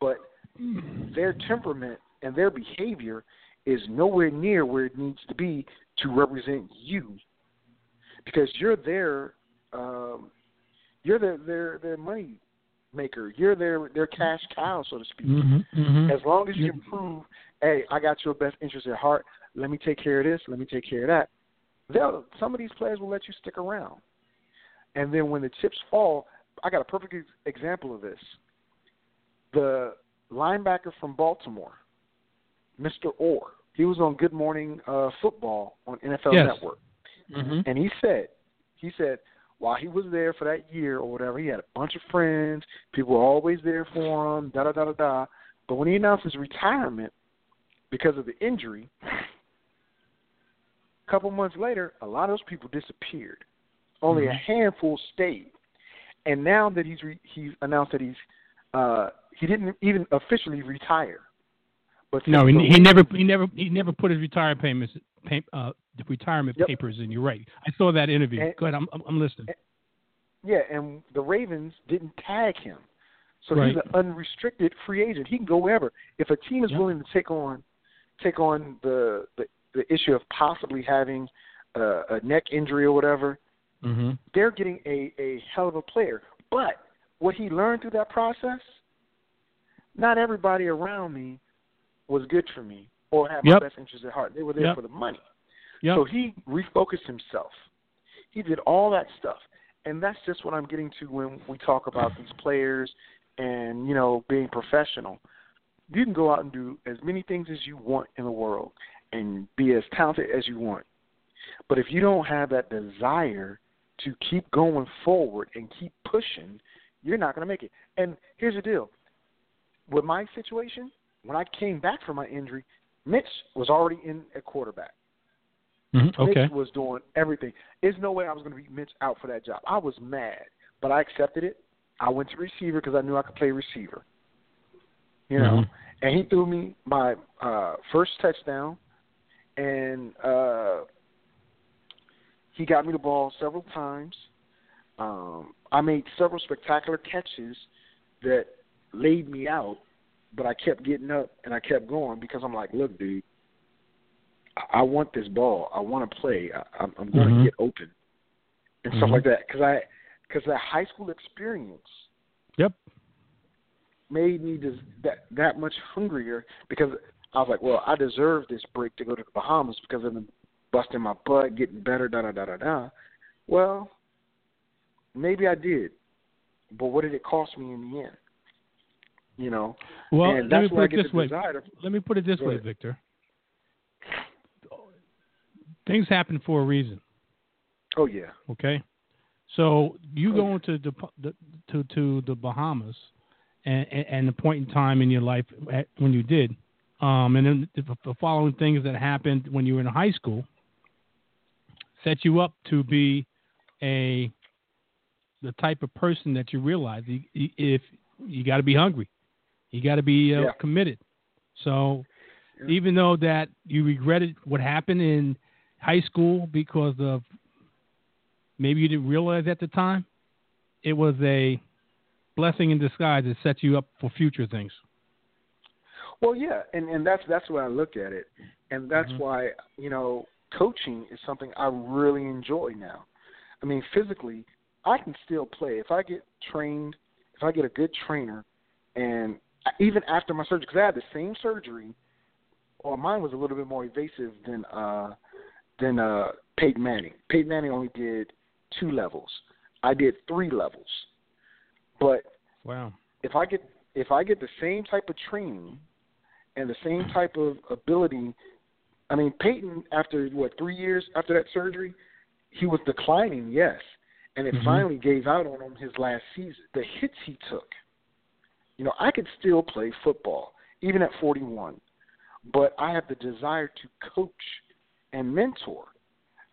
but their temperament and their behavior is nowhere near where it needs to be to represent you because you're their um, you're their their their money maker. You're their their cash cow, so to speak. Mhm. Mhm. As long as you prove, hey, I got your best interest at heart. Let me take care of this. Let me take care of that. They'll some of these players will let you stick around, and then when the chips fall, I got a perfect example of this. The linebacker from Baltimore, Mr. Orr, he was on Good Morning uh, Football on NFL Yes. Network. Mhm. And he said, he said, while he was there for that year or whatever, he had a bunch of friends. People were always there for him. Da da da da da. But when he announced his retirement because of the injury, a couple months later, a lot of those people disappeared. Only a Mhm. handful stayed. And now that he's re- he's announced that he's uh, he didn't even officially retire. But No, he, he never, he never, he never put his retirement payments, pay, uh, retirement Yep. papers in. You're right. I saw that interview. And- Go ahead. I'm, I'm, I'm listening. Yeah, and the Ravens didn't tag him. So Right. he's an unrestricted free agent. He can go wherever. If a team is Yep. willing to take on take on the the, the issue of possibly having a, a neck injury or whatever, hmm they're getting a, a hell of a player. But what he learned through that process, not everybody around me was good for me or had my best interests at heart. They were there Yep. for the money. Yep. So he refocused himself. He did all that stuff. And that's just what I'm getting to when we talk about these players and, you know, being professional. You can go out and do as many things as you want in the world and be as talented as you want. But if you don't have that desire to keep going forward and keep pushing, you're not going to make it. And here's the deal. With my situation, when I came back from my injury, Mitch was already in at quarterback. Mhm. Okay. Mitch was doing everything. There's no way I was going to beat Mitch out for that job. I was mad, but I accepted it. I went to receiver because I knew I could play receiver. You know, Mhm. and he threw me my uh, first touchdown, and uh, he got me the ball several times. Um, I made several spectacular catches that laid me out, but I kept getting up and I kept going because I'm like, look, dude, I, I want this ball. I want to play. I, I'm, I'm going to Mhm. get open and stuff Mhm. like that because I because that high school experience Yep. made me just that that much hungrier because I was like, well, I deserve this break to go to the Bahamas because I've been busting my butt, getting better, da da da da da. Well, maybe I did, but what did it cost me in the end? You know, Well, and let me that's where I put it this way. desire. To, Let me put it this Go way, ahead. Victor. Things happen for a reason. oh yeah, Okay, so you Oh, going to the, the to to the Bahamas, and, and and the point in time in your life when you did, um, and then the, following things that happened when you were in high school, set you up to be a the type of person that you realize you, you- if you got to be hungry, you got to be uh, Yeah. committed. So Yeah. even though that you regretted what happened in high school because of maybe you didn't realize at the time, it was a blessing in disguise that set you up for future things. Well, yeah, and and that's that's why I look at it, and that's Mhm. why you know coaching is something I really enjoy now. I mean, physically, I can still play if I get trained, if I get a good trainer, and even after my surgery, because I had the same surgery, or mine was a little bit more evasive than uh than uh Peyton Manning. Peyton Manning only did two levels. I did three levels, but Wow. if I get if I get the same type of training and the same type of ability, I mean Peyton after what three years after that surgery, he was declining, yes, and it Mhm. finally gave out on him his last season. The hits he took, you know, I could still play football even at 41, but I have the desire to coach and mentor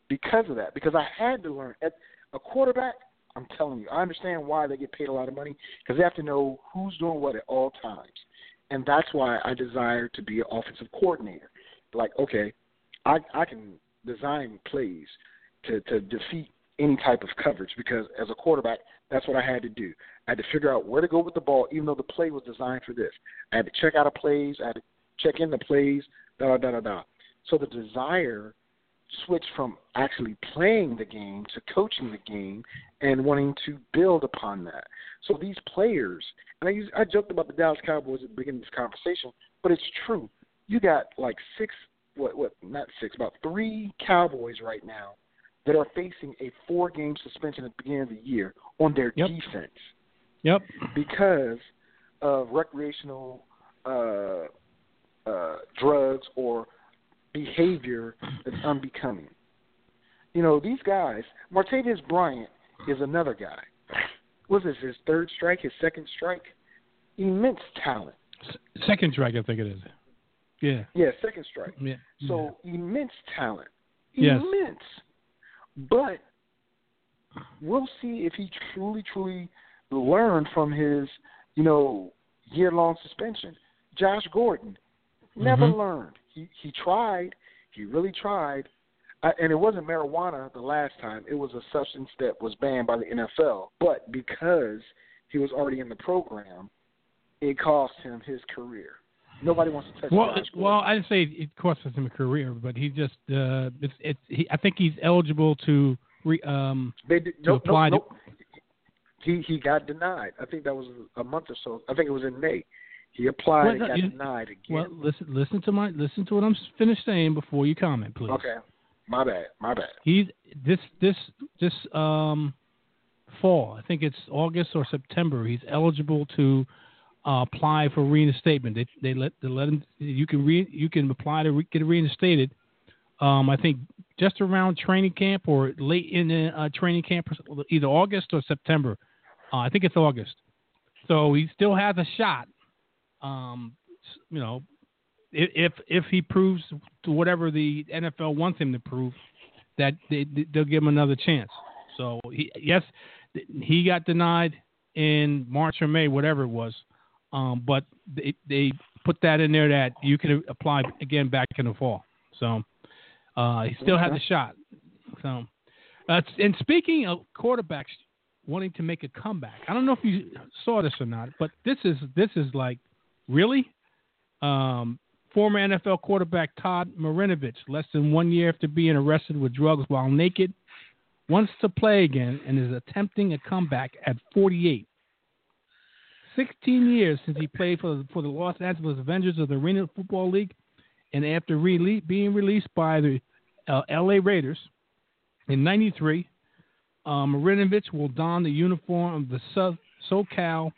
because of that. Because I had to learn at a quarterback. I'm telling you, I understand why they get paid a lot of money because they have to know who's doing what at all times, and that's why I desire to be an offensive coordinator. Like, okay, I I can design plays to to defeat any type of coverage because as a quarterback, that's what I had to do. I had to figure out where to go with the ball, even though the play was designed for this. I had to check out of plays. I had to check in the plays. Da da da da. So the desire switched from actually playing the game to coaching the game and wanting to build upon that. So these players, and I use, I joked about the Dallas Cowboys at the beginning of this conversation, but it's true. You got like six, what, what, not six, about three Cowboys right now that are facing a four-game suspension at the beginning of the year on their Yep. defense Yep. because of recreational uh, uh, drugs or behavior that's unbecoming. You know, these guys, Martavis Bryant is another guy. Was this his third strike, his second strike? Immense talent. Second strike, I think it is. Yeah. Yeah, second strike. Yeah. So immense talent. Yes. Immense. But we'll see if he truly, truly learned from his, you know, year long suspension. Josh Gordon never Mhm. learned. He he tried. He really tried. Uh, and it wasn't marijuana the last time. It was a substance that was banned by the NFL. But because he was already in the program, it cost him his career. Nobody wants to touch Well, well, I didn't say it cost him a career, but he just uh, it's it's. He, I think he's eligible to re, um They did, to nope, apply nope, to- nope. He he got denied. I think that was a month or so. I think it was in May. He applied Well, and got you- denied again. Well, listen, listen to my, listen to what I'm finished saying before you comment, please. okay, my bad, my bad. He's this, this, this um, fall. I think it's August or September. He's eligible to uh, apply for reinstatement. They, they let, they let him. You can re, you can apply to re, get reinstated. Um, I think just around training camp or late in the uh, training camp, either August or September. Uh, I think it's August. So he still has a shot. Um, you know, if if he proves to whatever the NFL wants him to prove, that they, they'll give him another chance. So he, yes, he got denied in March or May, whatever it was. Um, but they, they put that in there that you can apply again back in the fall. So uh, he still has a shot. So, uh, and speaking of quarterbacks wanting to make a comeback, I don't know if you saw this or not, but this is this is like really. Um, former NFL quarterback Todd Marinovich, less than one year after being arrested with drugs while naked, wants to play again and is attempting a comeback at 48. 16 years since he played for, for the Los Angeles Avengers of the Arena Football League, and after being released by the uh, LA Raiders in 93, um, Marinovich will don the uniform of the so- SoCal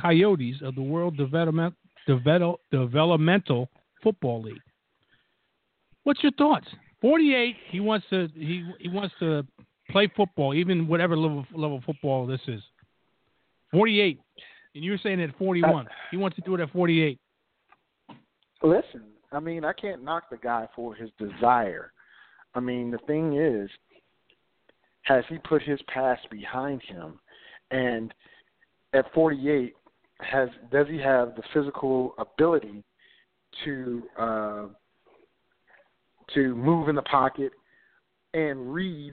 Coyotes of the World Development, Devel- Developmental Football League. What's your thoughts? 48. He wants to he he wants to play football, even whatever level level football this is. 48, and you were saying at 41. Uh, he wants to do it at 48. Listen, I mean, I can't knock the guy for his desire. I mean, the thing is, has he put his past behind him? And at 48, has does he have the physical ability to uh, to move in the pocket and read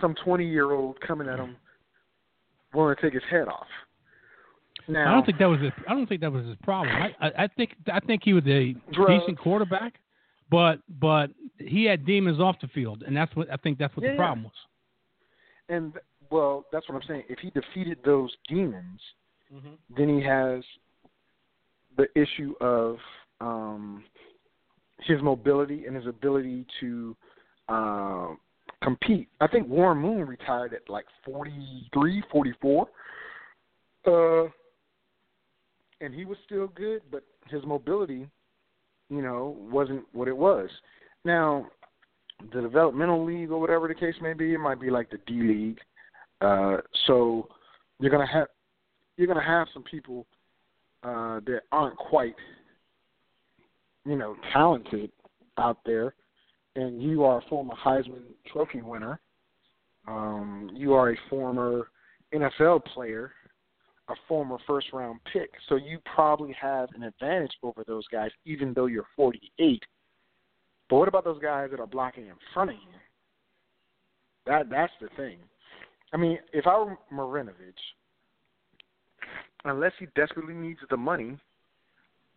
some 20 year old coming at him willing to take his head off? Now, I don't think that was his, I don't think that was his problem. I, I, I think I think he was a Drugs. decent quarterback, but but he had demons off the field, and that's what I think that's what Yeah, the problem was. and well, that's what I'm saying. If he defeated those demons, then he has the issue of um, his mobility and his ability to uh, compete. I think Warren Moon retired at like 43, 44. Uh, and he was still good, but his mobility, you know, wasn't what it was. Now, the developmental league or whatever the case may be, it might be like the D League. Uh, so you're gonna have you're gonna have some people uh, that aren't quite, you know, talented out there, and you are a former Heisman Trophy winner. Um, you are a former NFL player, a former first round pick, so you probably have an advantage over those guys, even though you're 48. But what about those guys that are blocking in front of you? That that's the thing. I mean, if I were Marinovich, unless he desperately needs the money,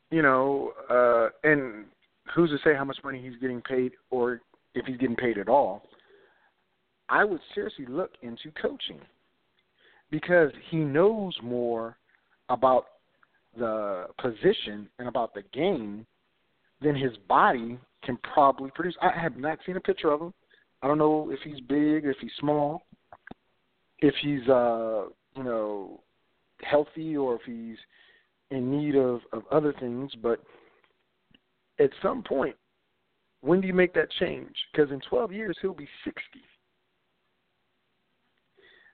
you know, uh, and who's to say how much money he's getting paid or if he's getting paid at all, I would seriously look into coaching because he knows more about the position and about the game than his body can probably produce. I have not seen a picture of him. I don't know if he's big, if he's small, if he's uh, you know, healthy or if he's in need of, of other things, but at some point, when do you make that change? Because in 12 years, he'll be 60.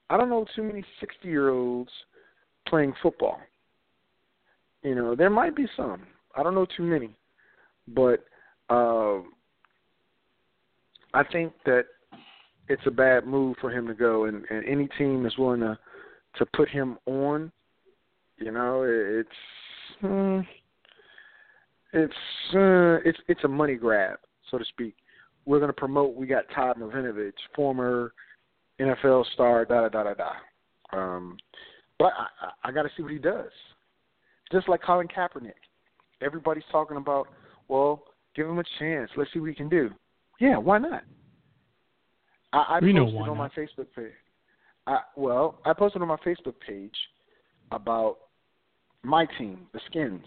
I don't know too many 60 year olds playing football. You know, there might be some. I don't know too many. But uh, I think that it's a bad move for him to go, and, and any team that's willing to to put him on, you know, it's hmm, it's uh, it's it's a money grab, so to speak. We're going to promote. We got Todd Marinovich, former NFL star, da da da da da. Um, but I, I, I got to see what he does. Just like Colin Kaepernick, everybody's talking about. Well, give him a chance. Let's see what he can do. Yeah, why not? I, I We posted why on not. my Facebook page. I, well, I posted on my Facebook page about my team, the Skins.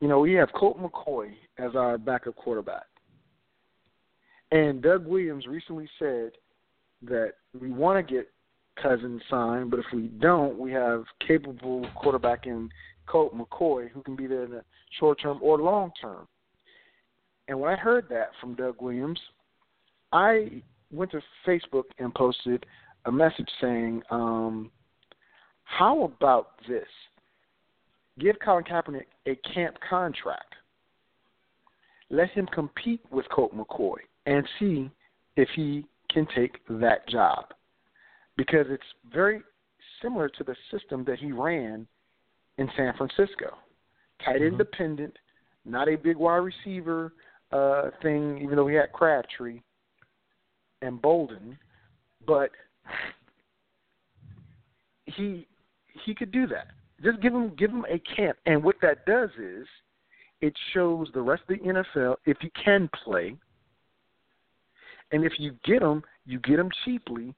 You know, we have Colt McCoy as our backup quarterback. And Doug Williams recently said that we want to get Cousins signed, but if we don't, we have capable quarterback in Colt McCoy who can be there in the short term or long term. And when I heard that from Doug Williams, I went to Facebook and posted a message saying, um, "How about this? Give Colin Kaepernick a camp contract. Let him compete with Colt McCoy and see if he can take that job, because it's very similar to the system that he ran in San Francisco. tight Mhm. independent, not a big wide receiver uh, thing. Even though he had Crabtree and Boldin, but he he could do that. Just give them give them a camp, and what that does is it shows the rest of the NFL if you can play, and if you get them, you get them cheaply,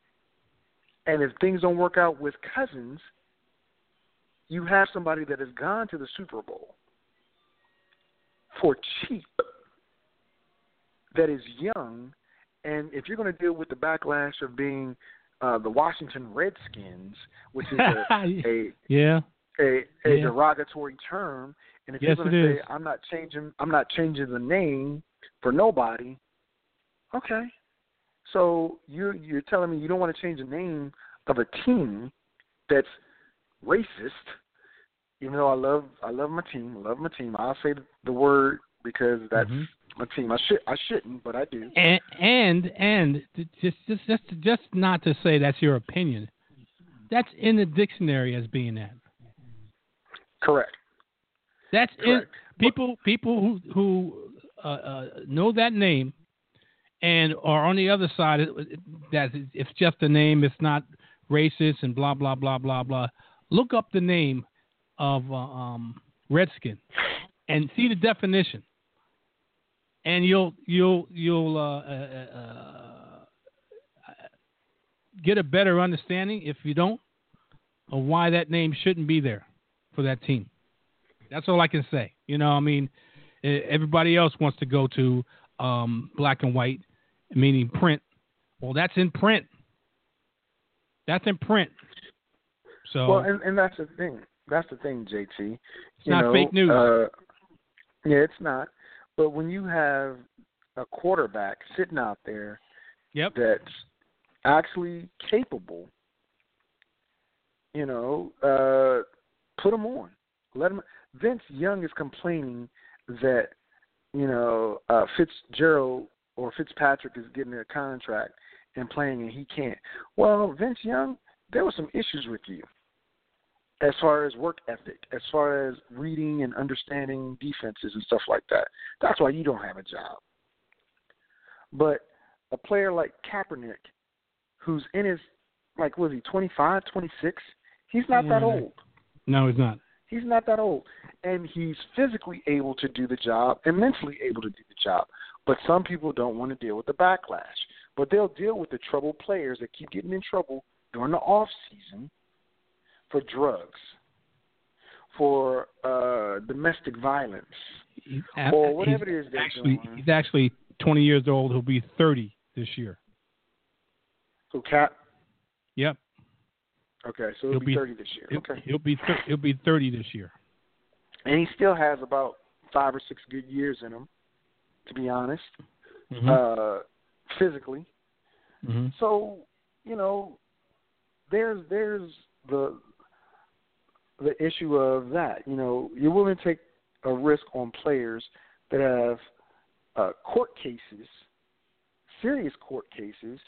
and if things don't work out with Cousins, you have somebody that has gone to the Super Bowl for cheap, that is young, and if you're going to deal with the backlash of being uh, the Washington Redskins, which is a, <laughs> a yeah. A, a Yeah. derogatory term, and if Yes, you're going to say is. I'm not changing, I'm not changing the name for nobody. Okay, so you you're telling me you don't want to change the name of a team that's racist, even though I love I love my team, I love my team. I'll say the word because that's Mhm. my team. I should I shouldn't, but I do. And and and just just just just not to say that's your opinion. That's in the dictionary as being that. Correct. That's Correct. people people who who uh, uh, know that name and are on the other side it- it- that it's just a name. It's not racist and blah blah blah blah blah. Look up the name of uh, um, Redskin and see the definition, and you'll you'll you'll uh, uh, uh, get a better understanding if you don't of why that name shouldn't be there for that team. That's all I can say. You know, I mean, everybody else wants to go to um, black and white, meaning print. Well, that's in print. That's in print. So Well, and, and that's the thing. That's the thing, JT. it's you not know, fake news. Uh, yeah, it's not. But when you have a quarterback sitting out there yep. that's actually capable, you know, uh, put him on. Let him. Vince Young is complaining that you know uh, Fitzgerald or Fitzpatrick is getting a contract and playing and he can't. Well, Vince Young, there were some issues with you as far as work ethic, as far as reading and understanding defenses and stuff like that. That's why you don't have a job. But a player like Kaepernick, who's in his like was he 25, 26? He's not that old. No, he's not. He's not that old. And he's physically able to do the job and mentally able to do the job. But some people don't want to deal with the backlash. But they'll deal with the troubled players that keep getting in trouble during the off season for drugs, for uh domestic violence, He's, or whatever it is they're actually doing. he's actually 20 years old. He'll be 30 this year. So Cap Yep. Okay, so He'll be be- thirty this year. He'll, Okay. he'll be thir- he'll be 30 this year. And he still has about five or six good years in him, to be honest. Mhm. Uh physically. Mhm. So, you know, there's there's the the issue of that. You know, you're willing to take a risk on players that have uh, court cases, serious court cases,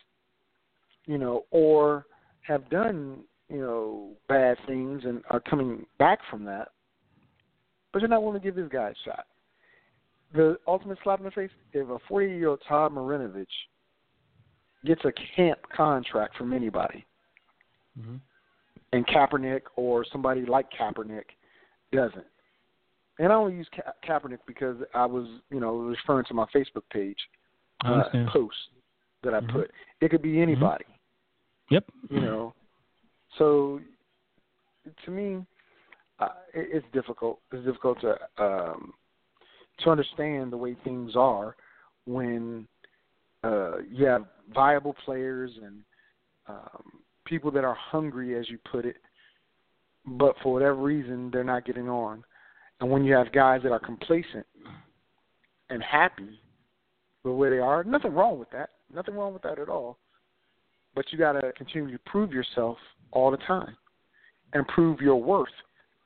you know, or have done you know bad things and are coming back from that, but you're not willing to give this guy a shot. The ultimate slap in the face: if a 40 year old Todd Marinovich gets a camp contract from anybody, Mhm. and Kaepernick or somebody like Kaepernick doesn't. And I only use Ka- Kaepernick because I was, you know, referring to my Facebook page uh, post that I Mhm. put. It could be anybody, Yep. you know. So, to me, uh, it, it's difficult. It's difficult to um, to understand the way things are when uh, you have viable players and um, people that are hungry, as you put it, but for whatever reason they're not getting on. And when you have guys that are complacent and happy with where they are, nothing wrong with that. Nothing wrong with that at all. But you got to continue to prove yourself all the time and prove your worth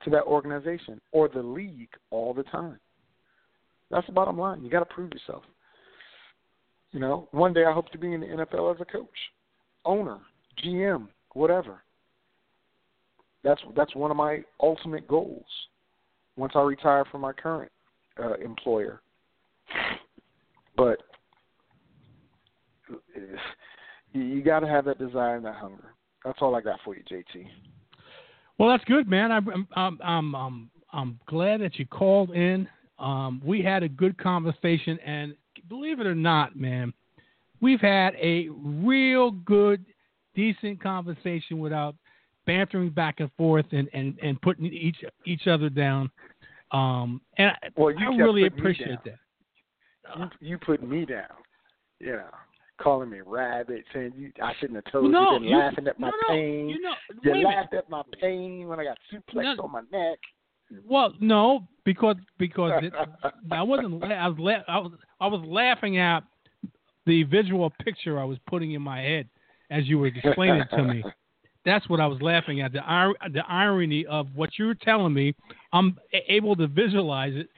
to that organization or the league all the time. That's the bottom line. You got to prove yourself. You know, one day I hope to be in the NFL as a coach, owner, GM, whatever. That's that's one of my ultimate goals. once I retire from my current uh, employer. But you, you got to have that desire and that hunger. That's all I got for you, JT. Well, that's good, man. I'm I'm I'm I'm, I'm glad that you called in. Um, we had a good conversation, and believe it or not, man, we've had a real good, decent conversation without bantering back and forth and, and, and putting each each other down. Um, and well, you I really appreciate that. You, you put me down. Yeah calling me rabbit, saying you I shouldn't have told no, you, then you, laughing at my no, pain. You, know, you laughed at my pain when I got suplexed no, on my neck. Well, no, because because it, <laughs> I wasn't. I was la- I was I was laughing at the visual picture I was putting in my head as you were explaining it to me. <laughs> That's what I was laughing at. The the irony of what you were telling me. I'm able to visualize it,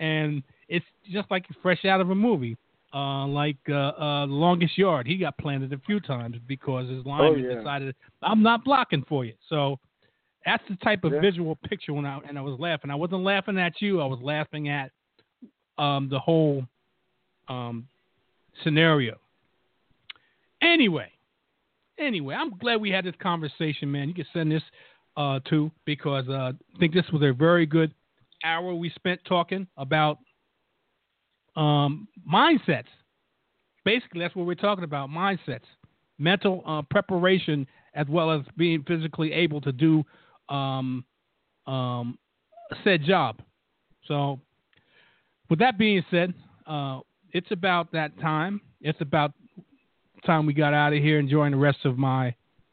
and it's just like fresh out of a movie uh, like uh, uh, the longest yard. He got planted a few times because his lineman oh, yeah. decided I'm not blocking for you. So that's the type of yeah. visual picture when I and I was laughing. I wasn't laughing at you. I was laughing at um, the whole um, scenario. Anyway, anyway, I'm glad we had this conversation, man. You can send this uh, to because uh, I think this was a very good hour we spent talking about um, mindsets. Basically, that's what we're talking about mindsets, mental uh, preparation, as well as being physically able to do um, um, said job. So, with that being said, uh, it's about that time. It's about time we got out of here, enjoying the rest of my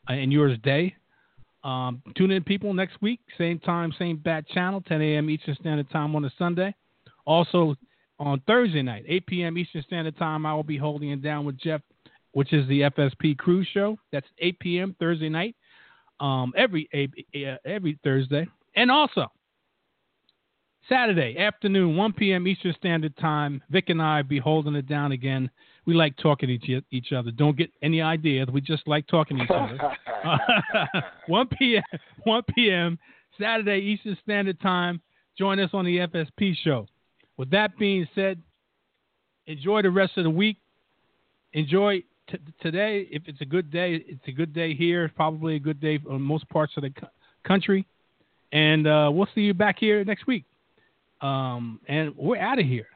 uh, and yours day. Um, tune in, people, next week, same time, same bat channel, 10 a.m. Eastern Standard Time on a Sunday. Also, on Thursday night, 8 p.m. Eastern Standard Time, I will be holding it down with Jeff, which is the FSP Cruise Show. That's 8 p.m. Thursday night, um, every every Thursday, and also Saturday afternoon, 1 p.m. Eastern Standard Time. Vic and I be holding it down again. We like talking to each, each other. Don't get any ideas. We just like talking to each other. <laughs> <laughs> 1 p.m. 1 p.m. Saturday Eastern Standard Time. Join us on the FSP show. With that being said, enjoy the rest of the week. Enjoy t- today. If it's a good day, it's a good day here. Probably a good day on most parts of the co- country. And uh, we'll see you back here next week. Um, and we're out of here.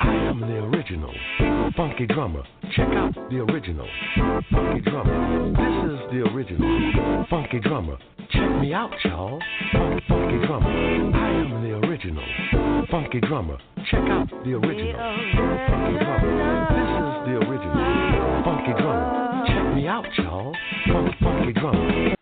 I am the original funky drummer. Check out the original funky drummer. This is the original funky drummer. Check me out, y'all. Funky, drummer. I am the original funky drummer. Check out the original funky drummer. This is the original funky drummer. Check me out, y'all. Funky drummer.